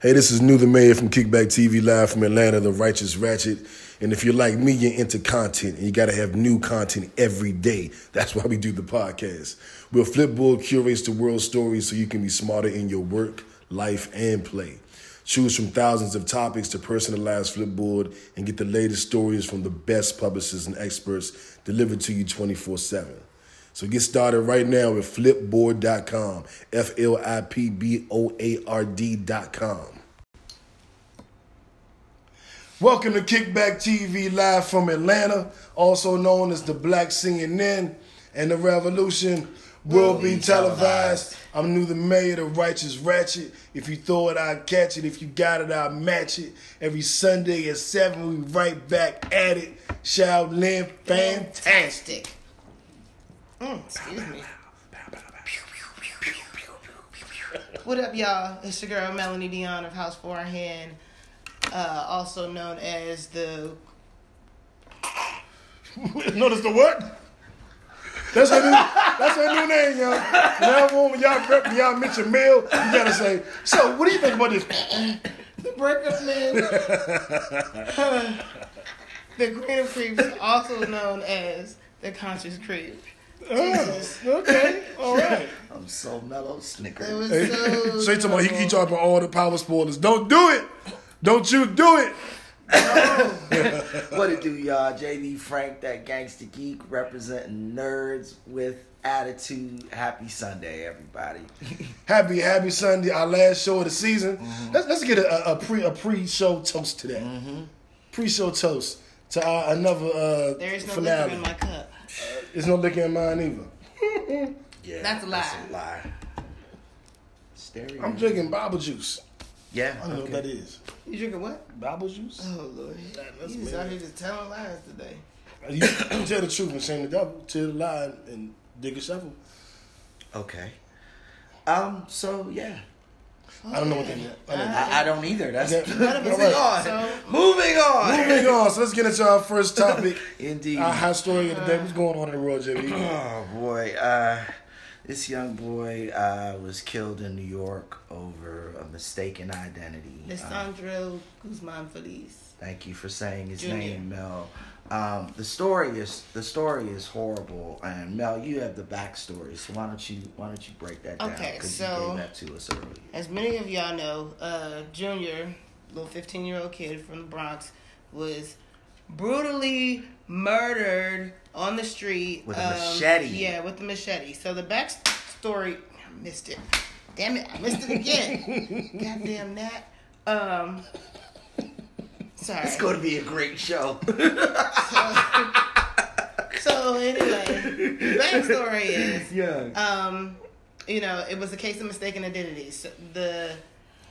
Hey, this is Nu the Mayor from Kickback TV Live from Atlanta, The Righteous Ratchet. And if you're like me, you're into content and you got to have new content every day. That's why we do the podcast. We'll Flipboard curates the world stories so you can be smarter in your work, life, and play. Choose from thousands of topics to personalize Flipboard and get the latest stories from the best publishers and experts delivered to you 24 7. So get started right now with flipboard.com, F L I P B O A R D.com. Welcome to Kickback TV live from Atlanta, also known as the Black CNN and the Revolution will be televised. I'm new the mayor, the righteous ratchet. If you throw it, I'll catch it. If you got it, I'll match it. Every Sunday at 7, we right back at it. Shaolin, fantastic. Mm, excuse me. What up, y'all? It's your girl Melanie Dion of House Four Hand, uh, also known as the. Notice the what? That's her new. That's her new name, y'all. Now when y'all rep, y'all mention Mill, you gotta say. So, what do you think about this? the breakup man. the Queen of Creeps, also known as the Conscious Creep. Oh, okay, all right. I'm so mellow, snicker. It was Hey, so. Say to my, he, he talking about all the power spoilers. Don't do it. Don't you do it. What it do, y'all? JD Frank, that gangster geek, representing nerds with attitude. Happy Sunday, everybody. Happy, happy Sunday, our last show of the season. Let's let's get a, a, a pre a pre show toast to that. Pre show toast to our another uh, There is no finale. liquor in my cup. There's no liquor in mine either. Yeah, That's a lie. That's a lie. Stereo. I'm drinking Bible juice. Yeah. I don't know what that is. You drinking what? Bible juice? Oh Lord, that's you just out here just telling lies today. You tell the truth and shame the devil. Tell the lie and dig a shovel. Okay. Um. So yeah, I don't know what that meant. I don't. I, I don't either. That's Yeah. moving on. So- Moving on. Moving on, so let's get into our first topic. Indeed. Our hot story of the day. What's going on in the world, JB? Oh boy, uh, this young boy uh, was killed in New York over a mistaken identity. Uh, Guzman Feliz. Thank you for saying his Junior. name, Mel. Um, the story is the story is horrible, and Mel, you have the backstory. So why don't you why don't you break that down? Okay, so- you gave that to us earlier. As many of y'all know, uh, Junior, little 15 year old kid from the Bronx, was brutally murdered on the street With a um, machete. Yeah, with the machete. So the backstory, I missed it. Damn it, I missed it again. Goddamn that. Um, sorry. It's going to be a great show. So anyway, the backstory is yeah. um, you know, it was a case of mistaken identity. So the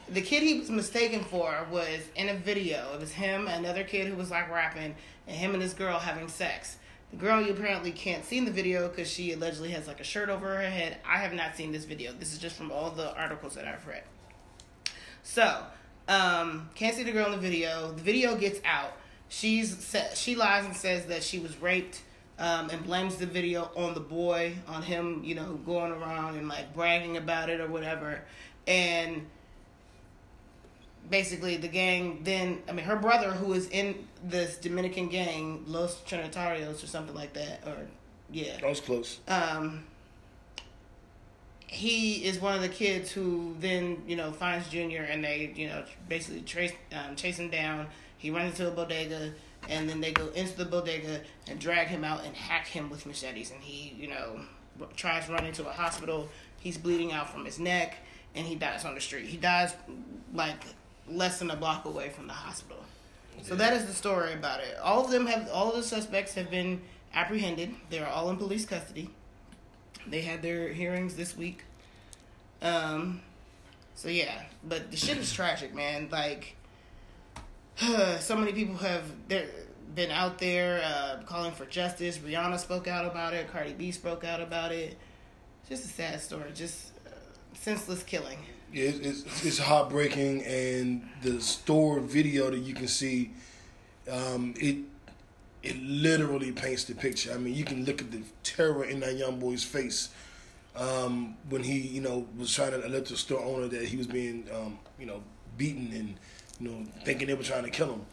the kid he was mistaken for was in a video. It was him, another kid who was like rapping, and him and this girl having sex. The girl you apparently can't see in the video because she allegedly has like a shirt over her head. I have not seen this video. This is just from all the articles that I've read. So, um, can't see the girl in the video. The video gets out. She's she lies and says that she was raped, um, and blames the video on the boy, on him, you know, going around and like bragging about it or whatever. And basically, the gang then, I mean, her brother, who is in this Dominican gang, Los Trinitarios or something like that, or yeah, That was close. um, he is one of the kids who then you know finds Junior and they you know basically trace um, chase him down. He runs into a bodega and then they go into the bodega and drag him out and hack him with machetes. And he you know tries to run into a hospital. He's bleeding out from his neck and he dies on the street. He dies like less than a block away from the hospital. So that is the story about it. All of them have all of the suspects have been apprehended. They are all in police custody. They had their hearings this week. Um, so yeah, but the shit is tragic, man. Like, so many people have been out there uh, calling for justice. Rihanna spoke out about it. Cardi B spoke out about it. Just a sad story. Just uh, senseless killing. Yeah, it's, it's, it's heartbreaking, and the store video that you can see, um, it it literally paints the picture. I mean, you can look at the terror in that young boy's face. um, when he, you know, was trying to alert the store owner that he was being, um, you know, beaten and, you know, thinking they were trying to kill him.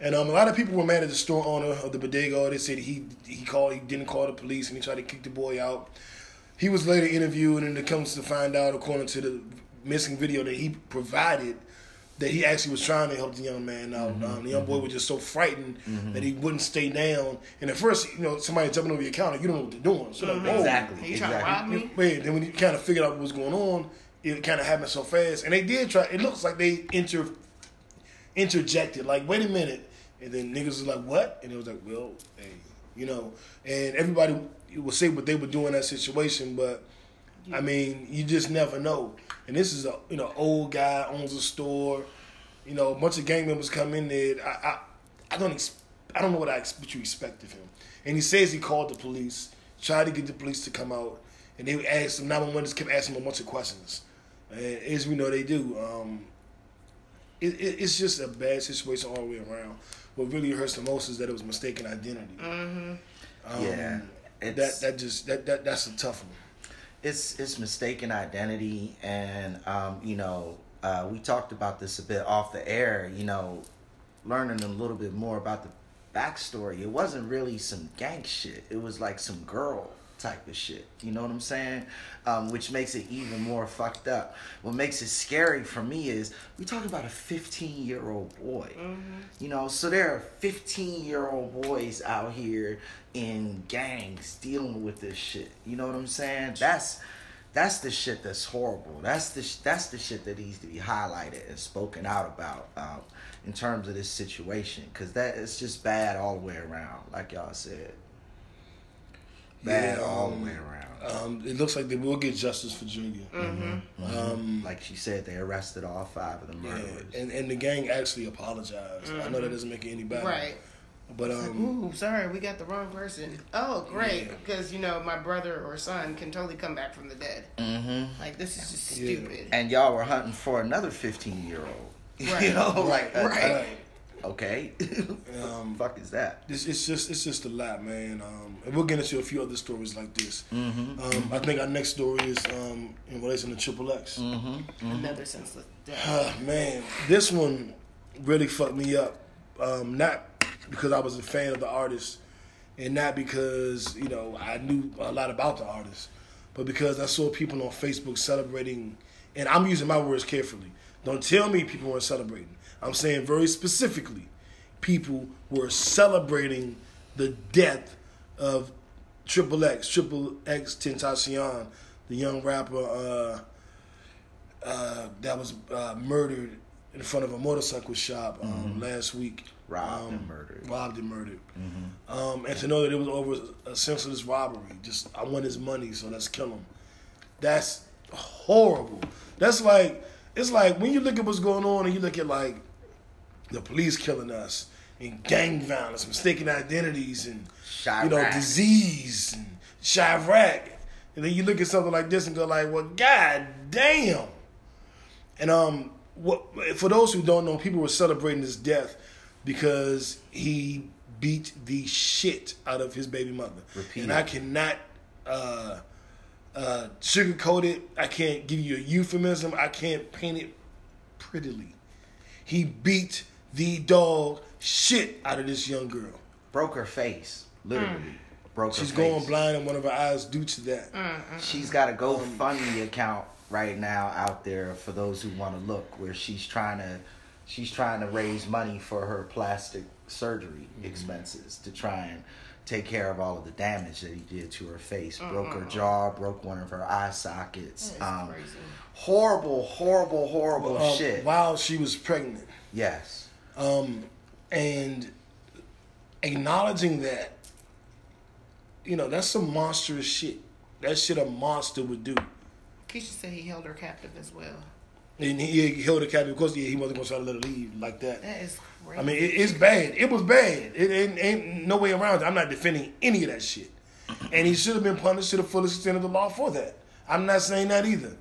And um, a lot of people were mad at the store owner of the bodega. They said he he called, he didn't call the police, and he tried to kick the boy out. He was later interviewed, and it comes to find out, according to the missing video that he provided, that he actually was trying to help the young man out. Mm-hmm. Um, the young boy was just so frightened that he wouldn't stay down. And at first, you know, somebody jumping over your counter, you don't know what they're doing. So like, whoa. Exactly. He trying to rob Exactly. me? Wait, then when you kind of figured out what was going on, it kind of happened so fast. And they did try. It looks like they inter interjected. Like, wait a minute, and then niggas was like, what? And it was like, well, hey, you know. And everybody would say what they would do in that situation, but I mean, you just never know. And this is a you know old guy owns a store. You know, a bunch of gang members come in there. I I, I don't ex- I don't know what I ex- what you expect of him. And he says he called the police, tried to get the police to come out, and they asked him. 911 just kept asking him a bunch of questions. And as we know, they do. Um, it, it, it's just a bad situation all the way around. What really hurts the most is that it was mistaken identity. Um, Yeah, that that just that, that that's a tough one. It's it's mistaken identity and um, you know uh, we talked about this a bit off the air you know learning a little bit more about the backstory. It wasn't really some gang shit. It was like some girl type of shit. You know what i'm saying? Um, which makes it even more fucked up. What makes it scary for me is we talking about a 15 year old boy you know so there are 15 year old boys out here in gangs dealing with this shit. You know what i'm saying? That's that's the shit that's horrible. That's the sh- that's the shit that needs to be highlighted and spoken out about um, in terms of this situation. Because that it's just bad all the way around like y'all said bad Yeah, all the way around Um, it looks like they will get justice for Junior. Um, like she said they arrested all five of the murderers, yeah, and and the gang actually apologized. I know that doesn't make it any better, Right. But um, Ooh, sorry, we got the wrong person. Oh, great, because you know my brother or son can totally come back from the dead. mm-hmm. Like this is just Yeah. stupid. and y'all were hunting for another 15 year old Right. you know like uh, Right. right. Okay Um, fuck is that It's, it's just it's just a lot, man. Um, and we'll get into a few other stories like this. mm-hmm. Um, I think our next story is um, in relation to Triple X. Mm-hmm. Another senseless death. Ah, man, this one really fucked me up. Um, not because I was a fan of the artist, and not because you know I knew a lot about the artist, but because I saw people on Facebook celebrating, and I'm using my words carefully. Don't tell me people weren't celebrating. I'm saying very specifically, people were celebrating the death of Triple X, Triple X Tentacion, the young rapper. Uh, uh, that was uh, murdered in front of a motorcycle shop um, last week. Robbed Um, and murdered. Robbed and murdered. Um, and to know that it was over a senseless robbery. Just, I want his money, so let's kill him. That's horrible. That's like, it's like when you look at what's going on and you look at like the police killing us and gang violence, mistaken identities and you know, disease and Chiraq. And then you look at something like this and go like, well, god damn. And um, what for those who don't know, people were celebrating his death because he beat the shit out of his baby mother. Repeat and. I cannot uh, uh, sugarcoat it. I can't give you a euphemism. I can't paint it prettily. He beat the dog shit out of this young girl. broke her face literally mm. broke She's her going face. blind in one of her eyes due to that. Mm, mm, she's got a um, GoFundMe account right now out there for those who want to look where she's trying to she's trying to raise money for her plastic surgery mm-hmm. expenses to try and take care of all of the damage that he did to her face broke her jaw broke one of her eye sockets um, crazy. horrible horrible horrible Um, shit While she was pregnant. yes Um, and acknowledging that, you know, that's some monstrous shit. That shit a monster would do. Keisha said he held her captive as well. And he, he held her captive because yeah, he wasn't going to try to let her leave like that. That is crazy. I mean, it, it's bad. It was bad. It ain't, ain't no way around it. I'm not defending any of that shit. And he should have been punished to the fullest extent of the law for that. I'm not saying that either.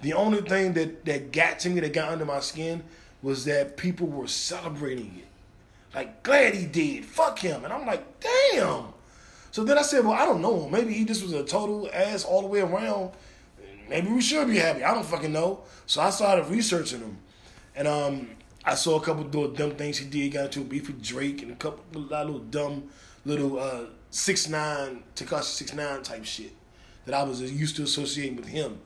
The only thing that, that got to me, that got under my skin, was that people were celebrating it. Like, glad he did. Fuck him. And I'm like, damn. So then I said, well, I don't know. Maybe he just was a total ass all the way around. Maybe we should be happy. I don't fucking know. So I started researching him, and um, I saw a couple of dumb things he did. Got into a beef with Drake and a couple of little dumb little uh, six nine Tekashi six nine type shit that I was used to associating with him.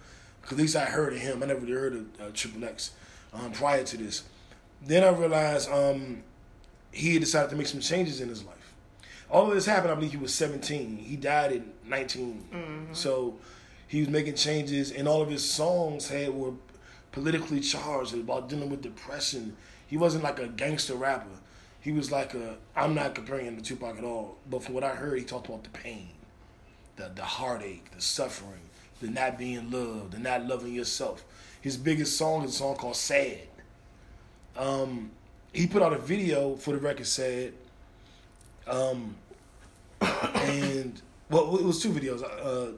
Cause at least I heard of him. I never heard of uh, Triple X um, prior to this. Then I realized um, he decided to make some changes in his life. All of this happened, I believe he was 17. He died at 19. So he was making changes, and all of his songs had were politically charged about dealing with depression. He wasn't like a gangster rapper. He was like a. I'm not comparing him to Tupac at all, but from what I heard, he talked about the pain, the the heartache, the suffering, the not being loved, the not loving yourself. His biggest song is a song called "Sad." Um, he put out a video for the record "Sad," um, and well, it was two videos. Uh,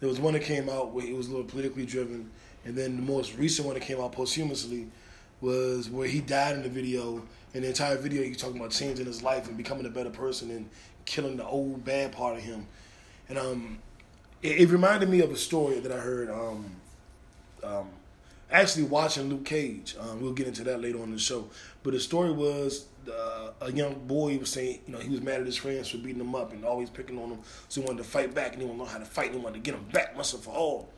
there was one that came out where it was a little politically driven, and then the most recent one that came out posthumously was where he died in the video. And the entire video, he's talking about changing his life and becoming a better person and killing the old bad part of him. And um, it, it reminded me of a story that I heard. Um, um, actually watching Luke Cage. Um, we'll get into that later on in the show. But the story was uh, a young boy was saying, you know, he was mad at his friends for beating him up and always picking on him. So he wanted to fight back and he wanted to know how to fight and he wanted to get him back muscle for all.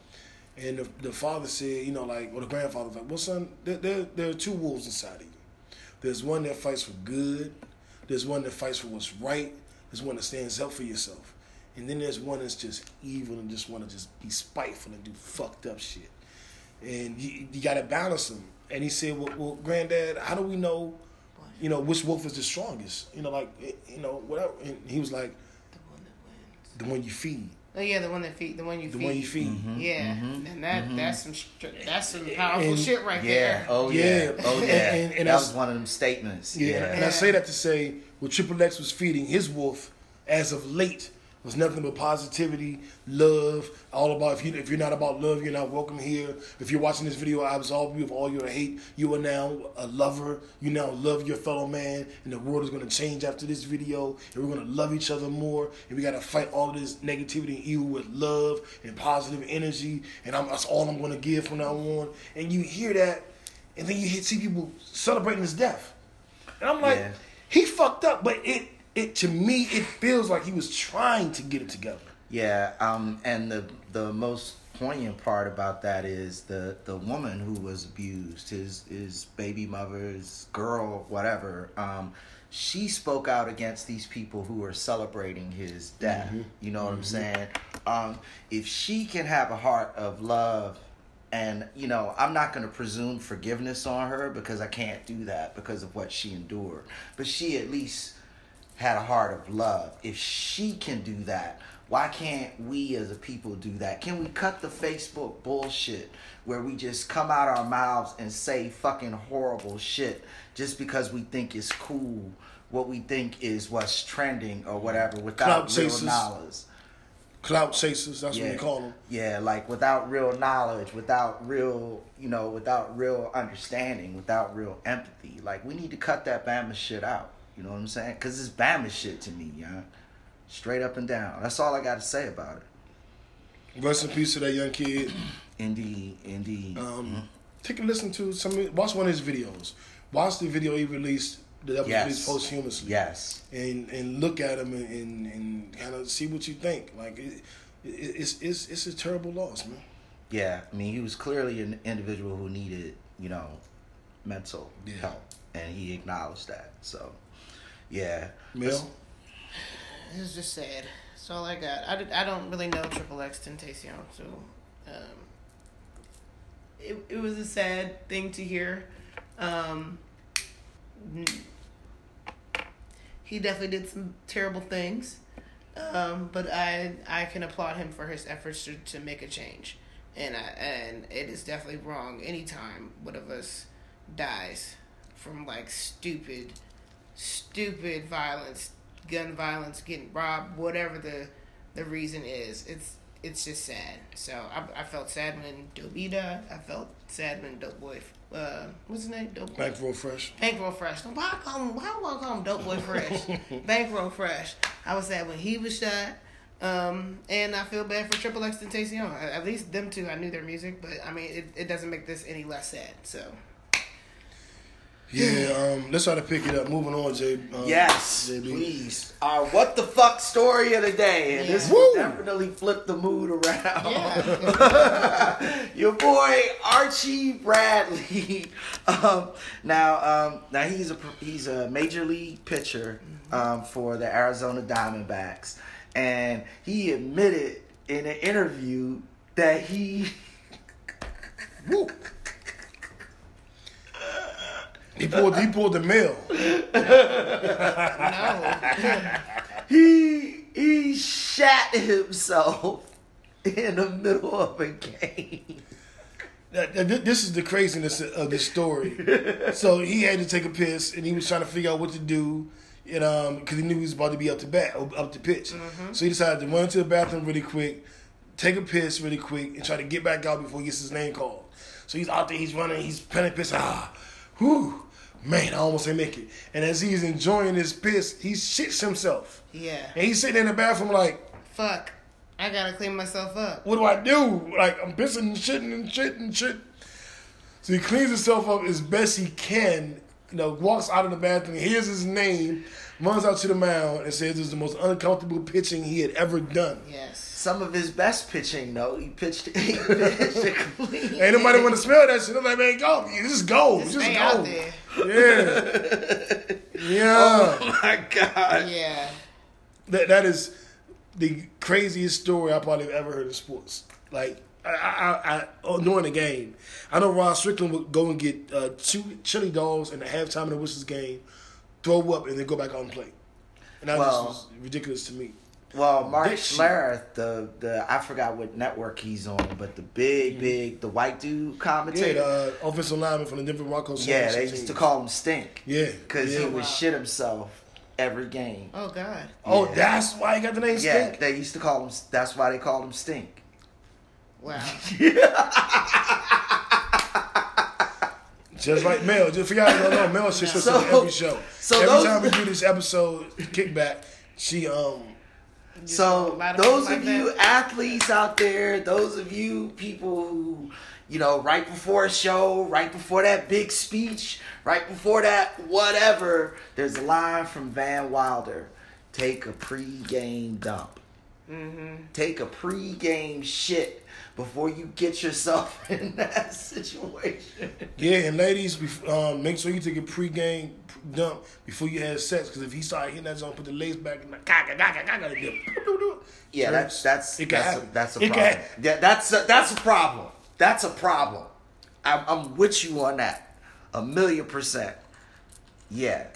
And the, the father said, you know, like, or the grandfather was like, well, son, there, there, there are two wolves inside of you. There's one that fights for good. There's one that fights for what's right. There's one that stands up for yourself. And then there's one that's just evil and just want to just be spiteful and do fucked up shit. And you, you got to balance them. And he said, well, well, granddad, how do we know, you know, which wolf is the strongest? You know, like, eh, you know, whatever. And he was like, The one that wins. the one you feed. Oh yeah, the one that feed, the one you The feed. one you feed. Yeah, mm-hmm. Mm-hmm. and that mm-hmm. that's some that's some powerful And- shit right Yeah. there. Oh Yeah. yeah. Oh yeah. And- and that was one of them statements. Yeah. Yeah. And I say that to say well, Triple X was feeding his wolf as of late was nothing but positivity, love, all about if you if you're not about love, you're not welcome here. If you're watching this video, I absolve you of all your hate. You are now a lover. You now love your fellow man, and the world is gonna change after this video, and we're gonna love each other more, and we gotta fight all this negativity and evil with love and positive energy, and I'm, that's all I'm gonna give from now on. And you hear that, and then you see people celebrating his death. And I'm like, Yeah. he fucked up, but it it to me it feels like he was trying to get it together. Yeah, um, and the the most poignant part about that is the the woman who was abused, his his baby mother's girl, whatever. Um, she spoke out against these people who were celebrating his death. You know what I'm saying? Um, if she can have a heart of love, and you know, I'm not going to presume forgiveness on her because I can't do that because of what she endured. But she at least had a heart of love. If she can do that, why can't we as a people do that? Can we cut the Facebook bullshit where we just come out our mouths and say fucking horrible shit just because we think it's cool, what we think is what's trending or whatever without Clout real chasers. knowledge. Clout chasers, that's what we call them. Yeah, like without real knowledge, without real, you know, without real understanding, without real empathy. Like we need to cut that Bama shit out. You know what I'm saying? Cause it's Bama shit to me, yeah. Straight up and down. That's all I got to say about it. Rest in peace to that young kid. Indeed, indeed. Um, Take a listen to some. Watch one of his videos. Watch the video he released. The that was Yes. released posthumously. yes. And and look at him and and, and kind of see what you think. Like it, it, it's it's it's a terrible loss, man. Yeah. I mean, he was clearly an individual who needed, you know, mental Yeah. help, and he acknowledged that. So, yeah. Mel. It was just sad. That's all I got. I, did, I don't really know Triple X Tentacion, so um, it it was a sad thing to hear. Um, he definitely did some terrible things, um, but I I can applaud him for his efforts to, to make a change, and I, and it is definitely wrong anytime one of us dies from like stupid stupid violence, gun violence, getting robbed, whatever the the reason is. It's it's just sad. So I, I felt sad when Doe B died. I felt sad when Dope Boy, uh, what's his name? Dope Boy. Bankroll Fresh. Bankroll Fresh. Why I call him? Why do I call him Dope Boy Fresh? Bankroll Fresh. I was sad when he was shot. Um, and I feel bad for Triple X and Tentacion. At at least them two, I knew their music, but I mean, it, it doesn't make this any less sad. So Yeah, um, let's try to pick it up. Moving on, Jay. Um, Yes, JB. please. Our what the fuck story of the day, and this Yeah. will Woo! definitely flip the mood around. yeah, Your boy Archie Bradley. Um, now, um, now he's a he's a major league pitcher um, for the Arizona Diamondbacks, and he admitted in an interview that he Woo. He pulled. He pulled the mail. no, he he shat himself in the middle of a game. This is the craziness of the story. so he had to take a piss, and he was trying to figure out what to do, and um, because he knew he was about to be up to bat, up to pitch. So he decided to run to the bathroom really quick, take a piss really quick, and try to get back out before he gets his name called. So he's out there, he's running, he's penning piss. Ah, whew, man, I almost didn't make it. And as he's enjoying his piss, he shits himself, yeah. and he's sitting in the bathroom like. Fuck, I gotta clean myself up. what do I do? Like I'm pissing and shitting and shit and shit. So he cleans himself up as best he can. You know, walks out of the bathroom, hears his name, runs out to the mound, and says it's the most uncomfortable pitching he had ever done. Yes. Some of his best pitching, though, he pitched. He pitched a clean. Ain't nobody want to smell that shit. I'm like, man, go, just go, Just just, stay go. out there. Yeah, yeah. Oh my god! Yeah. That that is the craziest story I probably ever heard in sports. Like I, I, I oh, during the game, I know Rod Strickland would go and get uh, two chili dogs in the halftime of the Wizards game, throw up, and then go back on and play. And that Well- was ridiculous to me. Well, Mark That. Schlereth, the the I forgot what network he's on, but the big, big, the white dude commentator, Yeah, commentator. the uh, offensive lineman from the Denver Broncos. Yeah, they championship used to call him Stink. Yeah, because yeah. he would Wow. shit himself every game. Oh God. Oh, Yeah. that's why he got the name Yeah, Stink. they used to call him. That's why they called him Stink. Wow. Just like Mel. Just for y'all don't know, Mel shits us So- on every show. so every those- time we do this episode kickback, she um So of those of like you that. athletes out there, those of you people who, you know, right before a show, right before that big speech, right before that whatever, there's a line from Van Wilder: "Take a pre-game dump. Mm-hmm. Take a pre-game shit." Before you get yourself in that situation, Yeah, and ladies, um, make sure you take a pregame dump before you have sex. Because if he start hitting that zone, put the legs back and like, gaga, gaga, gaga, gaga, yeah, that's that's it that's a, that's a It problem. Yeah, that's a, that's a problem. That's a problem. I'm, I'm with you on that, a million percent. Yeah,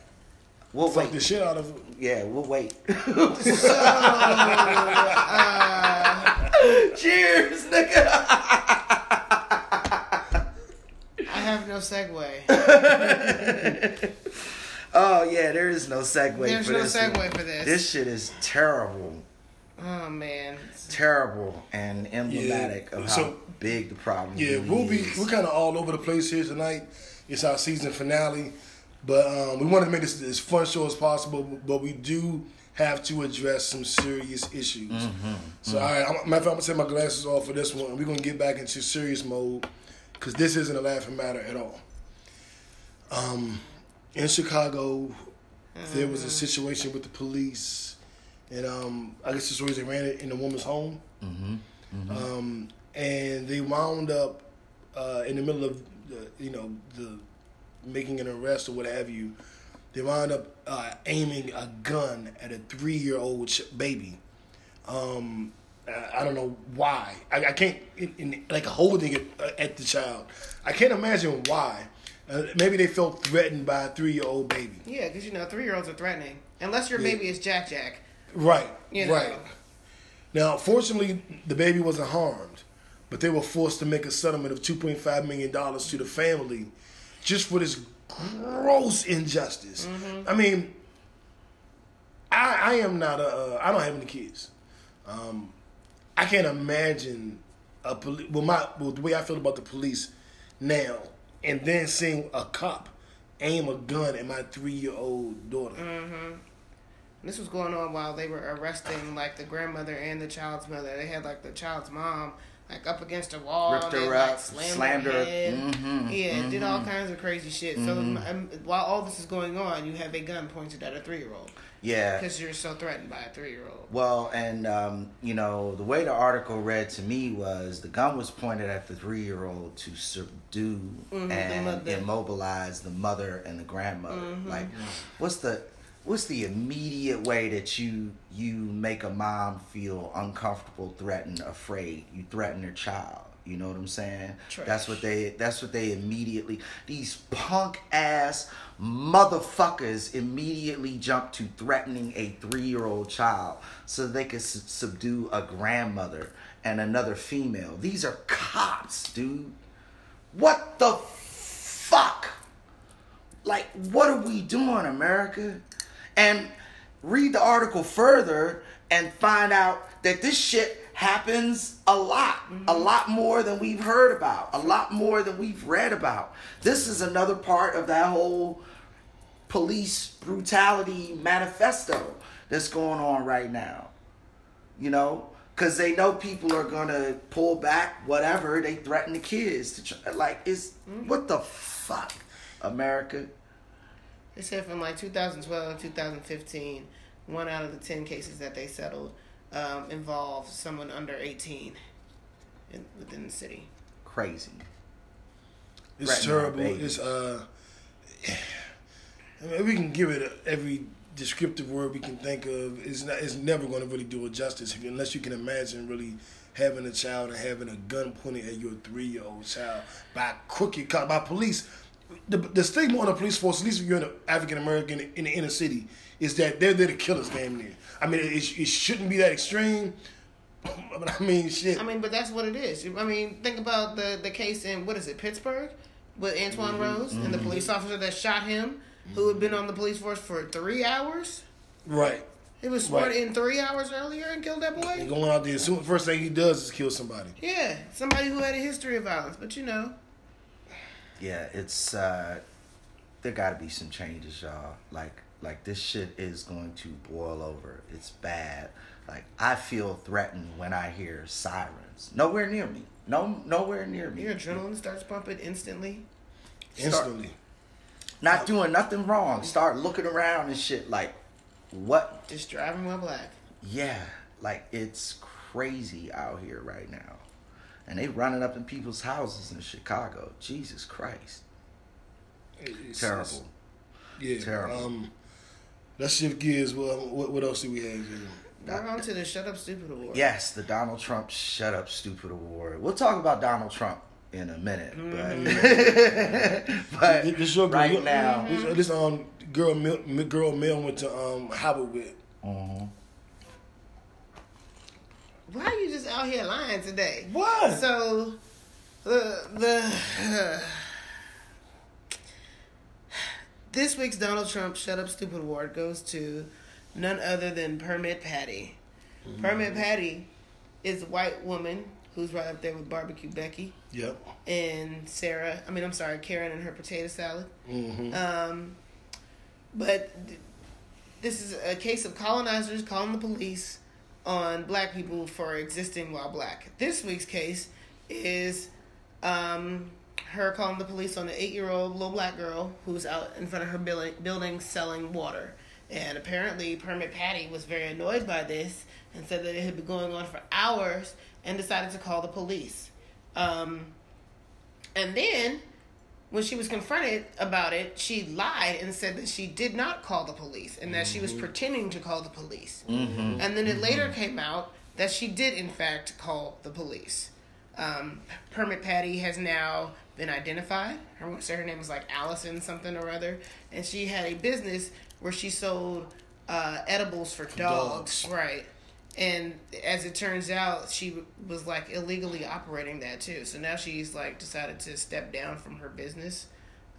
we'll fuck wait. the shit out of it. Yeah, we'll wait. So, uh, Cheers, nigga. I have no segue. oh yeah, there is no segue. There's for no this segue one. for this. This shit is terrible, Oh man. terrible, and emblematic of how So- big the problem. Yeah, really we'll be is. we're kind of all over the place here tonight. It's our season finale, but um, we wanted to make this as fun show as possible. But we do have to address some serious issues. Mm-hmm. So, all right, I'm, matter of fact, I'm gonna take my glasses off for this one, and we're gonna get back into serious mode because this isn't a laughing matter at all. Um, in Chicago, there was a situation with the police, and um, I guess the stories they ran it in a woman's home. Um, and they wound up uh, in the middle of the, you know the making an arrest or what have you. They wound up uh, aiming a gun at a three-year-old ch- baby. Um, I don't know why. I, I can't in, in, like holding it uh, at the child. I can't imagine why. Uh, maybe they felt threatened by a three-year-old baby. Yeah, because you know three year olds are threatening. Unless your Yeah. baby is Jack Jack. Right. You know. Right. Now, fortunately, the baby wasn't harmed, but they were forced to make a settlement of two point five million dollars to the family, just for this gross injustice. Mm-hmm. I mean, I I am not a uh, I don't have any kids. Um, I can't imagine a police. Well, my well, the way I feel about the police now, and then seeing a cop aim a gun at my three year old daughter. This was going on while they were arresting like the grandmother and the child's mother. They had like the child's mom like up against a wall, Ripped and, her like, slammed, slammed her her. Mhm, yeah, did all mhm. kinds of crazy shit. So Mhm. um, while all this is going on, you have a gun pointed at a three year old Yeah. because you're so threatened by a three year old. Well, and um, you know, the way the article read to me was the gun was pointed at the three-year-old to subdue Mhm, the and mother. immobilize the mother and the grandmother. Mhm. Like, what's the what's the immediate way that you you make a mom feel uncomfortable, threatened, afraid? You threaten their child. You know what I'm saying? Trash. That's what they. That's what they immediately. These punk ass motherfuckers immediately jump to threatening a three year old child so they can su- subdue a grandmother and another female. These are cops, dude. What the fuck? Like, what are we doing, America? And read the article further and find out that this shit happens a lot, a mm-hmm. lot more than we've heard about, a lot more than we've read about. This is another part of that whole police brutality manifesto that's going on right now. You know, because they know people are gonna pull back, whatever. They threaten the kids to try, like, is mm-hmm. what the fuck, America? They said from like 2012 2015, one out of the 10 cases that they settled um, involved someone under 18 in, within the city. Crazy. It's Threatening terrible. babies. It's uh, I mean, we can give it every descriptive word we can think of. It's not. It's never going to really do it justice if, unless you can imagine really having a child and having a gun pointed at your three-year-old child by crooked cop by police. The, the stigma on the police force, at least if you're an African American in the inner city, is that they're there to kill us, damn near. I mean, it, it shouldn't be that extreme, but I mean, shit. I mean, but that's what it is. I mean, think about the the case in what is it, Pittsburgh, with Antwon mm-hmm. Rose and the mm-hmm. police officer that shot him, who had been on the police force for three hours. right. He was sworn Right. in three hours earlier and killed that And boy. going out there, soon, first thing he does is kill somebody. Yeah, somebody who had a history of violence, but you know, Yeah, it's uh there got to be some changes, y'all. Like like this shit is going to boil over. It's bad. Like I feel threatened when I hear sirens. Nowhere near me. No nowhere near me. your adrenaline starts pumping instantly. Instantly. Not doing nothing wrong. Start looking around and shit like what? Just driving while black. Yeah, like it's crazy out here right now. And they running up in people's houses in Chicago. Jesus Christ. It's- Terrible. it's- Yeah. Terrible. Um, let's shift gears. Well, what, what else do we have here? We're on to the Shut Up Stupid Award. Yes, the Donald Trump Shut Up Stupid Award. We'll talk about Donald Trump in a minute, but, but This your girl. right you- now, this, this um girl girl Mel went to um Howard with. Mhm. Why are you just out here lying today? What? So, the the this week's Donald Trump Shut Up Stupid Award goes to none other than Permit Patty. Permit Patty is a white woman who's right up there with Barbecue Becky Yep. and Sarah. I mean, I'm sorry, Karen and her potato salad. hmm Um, but th- this is a case of colonizers calling the police on black people for existing while black. This week's case is um, her calling the police on an eight year old little black girl who's out in front of her building, building selling water. And apparently, Permit Patty was very annoyed by this and said that it had been going on for hours and decided to call the police. Um, and then when she was confronted about it, she lied and said that she did not call the police and that she was pretending to call the police. Mhm. And then it later came out that she did, in fact, call the police. Um, Permit Patty has now been identified. Her, her name was like Allison something or other. And she had a business where she sold uh, edibles for dogs. dogs. Right. And as it turns out, she was like illegally operating that too. So now she's like decided to step down from her business.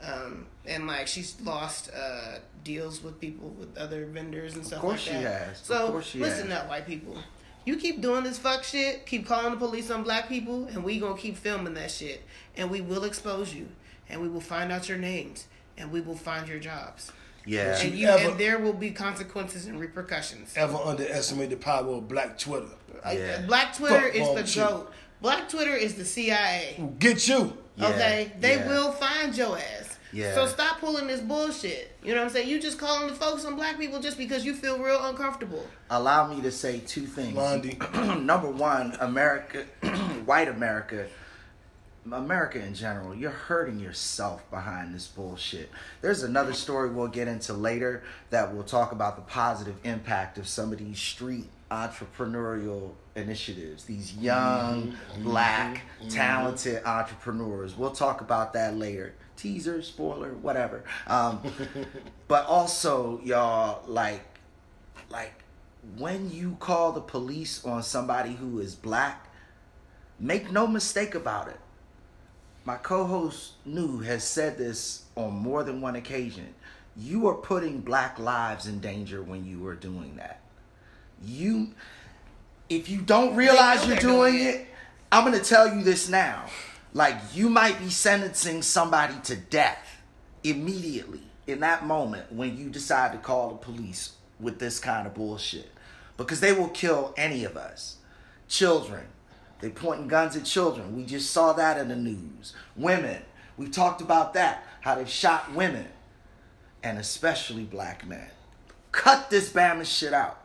Um, and like she's lost uh, deals with people, with other vendors and stuff like that. has. Of So course she listen has. up, white people. You keep doing this fuck shit, keep calling the police on black people, and we gonna keep filming that shit. And we will expose you. And we will find out your names. And we will find your jobs. Yeah. and you Ever- and there will be consequences and repercussions. Ever underestimate the power of Black Twitter? Yeah. Black Twitter Fuck is the with you. goat. Black Twitter is the CIA. Get you. Yeah, Okay, they yeah. will find your ass. Yeah. So stop pulling this bullshit. You know what I'm saying? You just calling the folks on black people just because you feel real uncomfortable. Allow me to say two things. Blondie. Number one, America, white America, America in general, you're hurting yourself behind this bullshit. There's another story we'll get into later that will talk about the positive impact of some of these street entrepreneurial initiatives, these young, mm-hmm. black, mm-hmm. Mm-hmm. talented entrepreneurs. We'll talk about that later. Teaser, spoiler, whatever. Um, but also, y'all, like, like when you call the police on somebody who is black, make no mistake about it. My co-host Nu has said this on more than one occasion. You are putting black lives in danger when you are doing that. You if you don't realize you're doing doing it, I'm going to tell you this now. Like you might be sentencing somebody to death immediately in that moment when you decide to call the police with this kind of bullshit because they will kill any of us. Children, they pointing guns at children. We just saw that in the news. Women, We've talked about that, how they've shot women and especially black men. Cut this Bama shit out.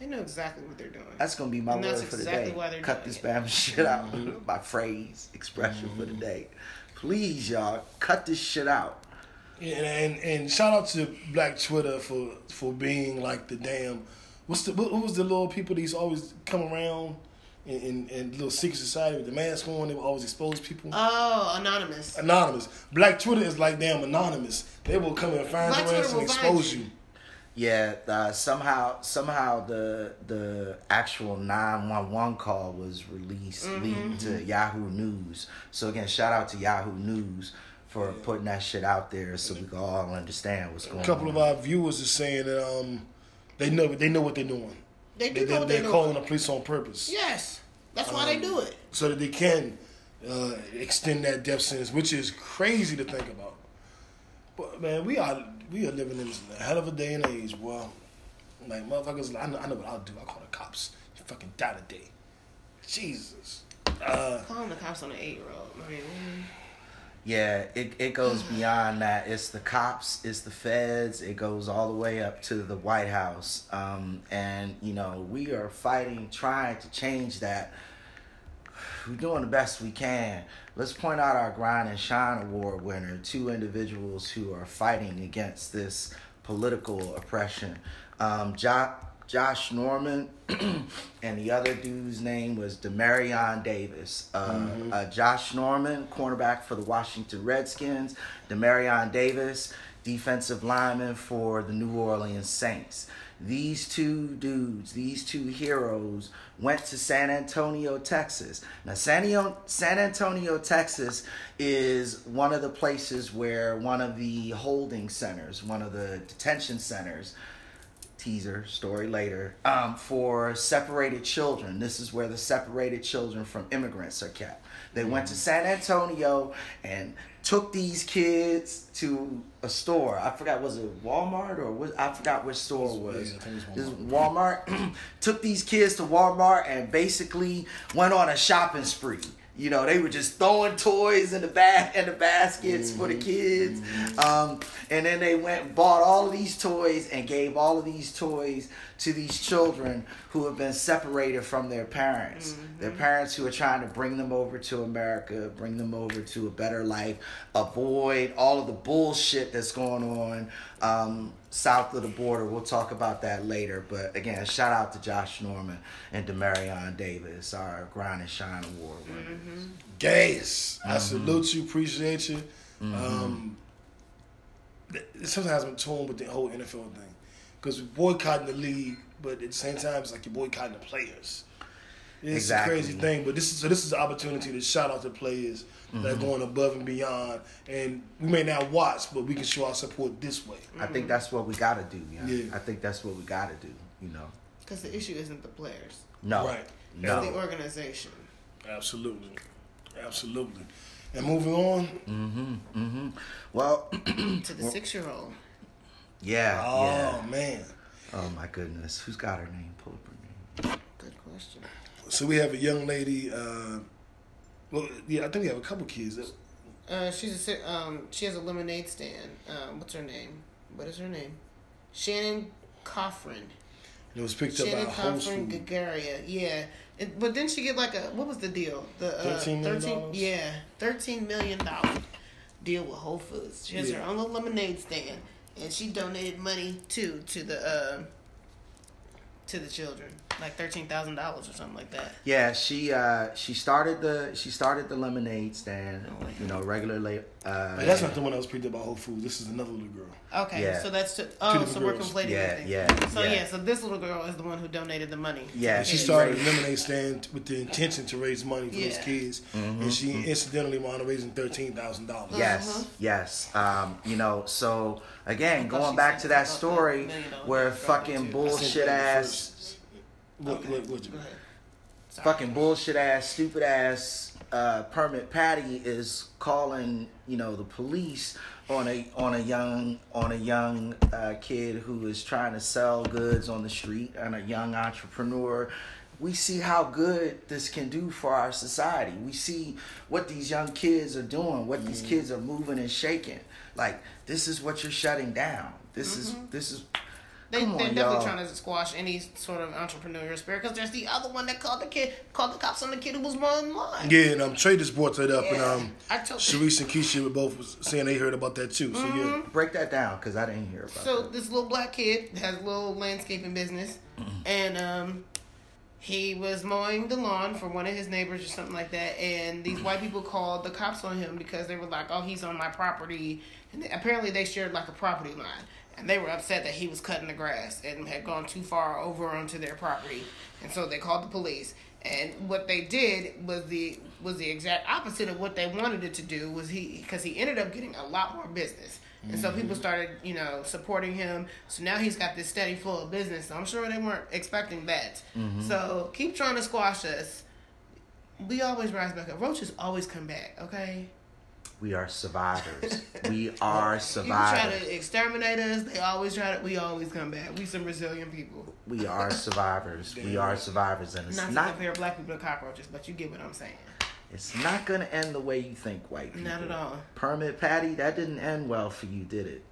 They know exactly what they're doing. That's gonna be my And word that's for the exactly day. why they're Cut doing this it. Mm-hmm. Bama shit out. my phrase, expression for the day. Please, y'all, cut this shit out. Yeah, and, and and shout out to Black Twitter for for being like the damn. What's the what, what was the little people that used to always come around in, in, in little secret society with the mask on? They would always expose people. Oh, anonymous. anonymous. Black Twitter is like damn anonymous. They will come and find Black your ass and expose you. you. Yeah, uh, somehow somehow the the actual nine one one call was released Mm-hmm. leading to Yahoo News. So again, shout out to Yahoo News for putting that shit out there so we can all understand what's going on. A couple on. of our viewers are saying that um they know they know what they're doing. They do They, know they, what they're they're calling doing. the police on purpose. Yes, that's why they do it. so that they can uh, extend that death sentence, which is crazy to think about. But man, we are we are living in a hell of a day and age, boy. Like motherfuckers, I know, I know what I'll do. I call the cops. You fucking die today. Jesus. Uh, Calling the cops on an eight year old. I mean. Yeah, it, it goes beyond that. It's the cops, it's the feds, it goes all the way up to the White House. Um, and, you know, we are fighting, trying to change that. We're doing the best we can. Let's point out our Grind and Shine Award winner, two individuals who are fighting against this political oppression. Um, jo- Josh Norman and the other dude's name was Demarion Davis. Uh, uh, Josh Norman, cornerback for the Washington Redskins. Demarion Davis, defensive lineman for the New Orleans Saints. These two dudes, these two heroes, went to San Antonio, Texas. Now, San Antonio, San Antonio, Texas is one of the places where one of the holding centers, one of the detention centers, teaser story later um, for separated children. This is where the separated children from immigrants are kept. They went to san antonio and took these kids to a store. I forgot was it walmart or was, i forgot which store it was. Yeah, it was this walmart took these kids to walmart and basically went on a shopping spree you know, they were just throwing toys in the bag in the baskets for the kids. Um, and then they went and bought all of these toys and gave all of these toys to these children who have been separated from their parents. Their parents who are trying to bring them over to America, bring them over to a better life, avoid all of the bullshit that's going on um, south of the border. We'll talk about that later. But again, shout out to Josh Norman and Demarion Davis, our Grind and Shine Award winners. gas. Mm-hmm. I salute you, appreciate you. Um, th- sometimes I'm torn with the whole NFL thing because we're boycotting the league, but at the same time, it's like you're boycotting the players. It's Exactly. a crazy thing, but this is so. This is an opportunity to shout out the players that Mm-hmm. are going above and beyond, and we may not watch, but we can show our support this way. I think that's what we gotta do. Yeah. Yeah. I think that's what we gotta do. You know. because the issue isn't the players, No. Right. it's No. the organization. Absolutely, absolutely. And moving on, Mm-hmm. Mm-hmm. Well, To the six year old. Yeah, Oh yeah. man. Oh my goodness, who's got her name? Pull up her name. Good question. So we have a young lady. Uh, well, yeah, I think we have a couple kids. Uh, she's a um, she has a lemonade stand. Um, what's her name? What is her name? Shannon Coffrin. It was picked Shannon up by Whole Coffrin Gagaria. Yeah. It, but then she get like a what was the deal? The uh, $13 million? 13 Yeah, thirteen million dollar deal with Whole Foods. She has Yeah. her own little lemonade stand, and she donated money too to the uh, to the children, like thirteen thousand dollars or something like that. Yeah, she uh she started the she started the lemonade stand. You know, regularly. Uh, But that's not the one that was picked up by Whole Foods. This is another little girl. Okay, Yeah. so that's to, Two oh, different so we're girls. conflating Yeah, everything. yeah, So yeah. yeah. so this little girl is the one who donated the money. Yeah, She she started a lemonade stand with the intention to raise money for those kids, Mm-hmm, and she incidentally wound up raising thirteen thousand dollars. Yes, Uh-huh. yes. Um, you know, so again, going back to that story the million dollar where fucking bullshit ass, What, Okay. what, what you? Go ahead. Fucking bullshit ass, stupid ass, uh, permit Patty is calling, you know, the police on a on a young on a young uh, kid who is trying to sell goods on the street and a young entrepreneur. We see how good this can do for our society. We see what these young kids are doing, what these kids are moving and shaking. Like this is what you're shutting down. This is this is. They, Come they're on, definitely y'all. trying to squash any sort of entrepreneurial spirit because there's the other one that called the kid, called the cops on the kid who was mowing the line. Yeah, and um, Trey just brought that up, and Yeah. um, I told- Sharice and Keisha were both was saying they heard about that too. So yeah, Break that down because I didn't hear about So that. this little black kid has a little landscaping business, and um, he was mowing the lawn for one of his neighbors or something like that. And these white people called the cops on him because they were like, "Oh, he's on my property," and they, apparently they shared like a property line. And they were upset that he was cutting the grass and had gone too far over onto their property, and so they called the police. And what they did was the was the exact opposite of what they wanted it to do. Was he because he ended up getting a lot more business. And so people mm-hmm. started, you know, supporting him. So now he's got this steady flow of business. So I'm sure they weren't expecting that. Mm-hmm. So keep trying to squash us. We always rise back up. Roaches always come back, okay? We are survivors. we are People try survivors. to exterminate us. They always try to. We always come back. We some resilient people. We are survivors. We are survivors, and it's Not to compare black people to cockroaches, but you get what I'm saying. It's not gonna end the way you think, white people. Not at all. Permit Patty, that didn't end well for you, did it?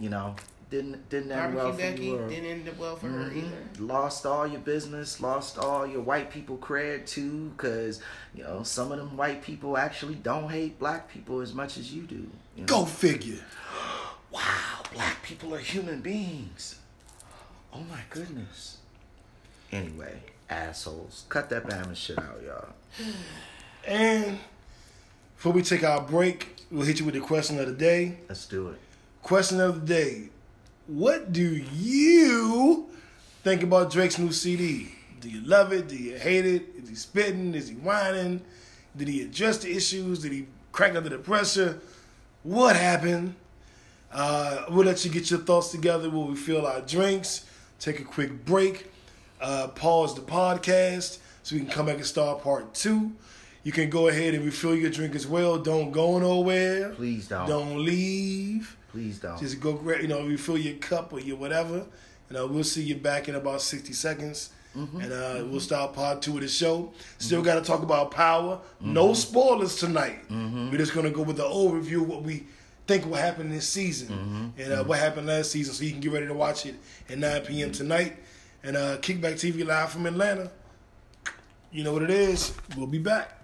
You know, didn't didn't end Barbecue well for Becky you. or- didn't end up well for her Mhm. either. Lost all your business, lost all your white people cred too, because you know some of them white people actually don't hate black people as much as you do. you know? go figure. Wow, black people are human beings. Oh my goodness. Anyway, assholes, cut that Bama shit out, y'all. And before we take our break, we'll hit you with the question of the day. Let's do it. Question of the day: What do you think about Drake's new CD? Do you love it? Do you hate it? Is he spitting? Is he whining? Did he address the issues? Did he crack under the pressure? What happened? Uh, we'll let you get your thoughts together while we fill our drinks, take a quick break, uh, pause the podcast so we can come back and start part two. You can go ahead and refill your drink as well. Don't go nowhere. Please don't. Don't leave. Please don't. Just go, gra- you know, refill your cup or your whatever. And uh, we'll see you back in about 60 seconds. And uh, we'll start part two of the show. Still got to talk about power. No spoilers tonight. We're just going to go with the overview of what we think will happen this season and uh, what happened last season so you can get ready to watch it at 9 p.m. tonight. And uh, Kickback TV live from Atlanta. You know what it is. We'll be back.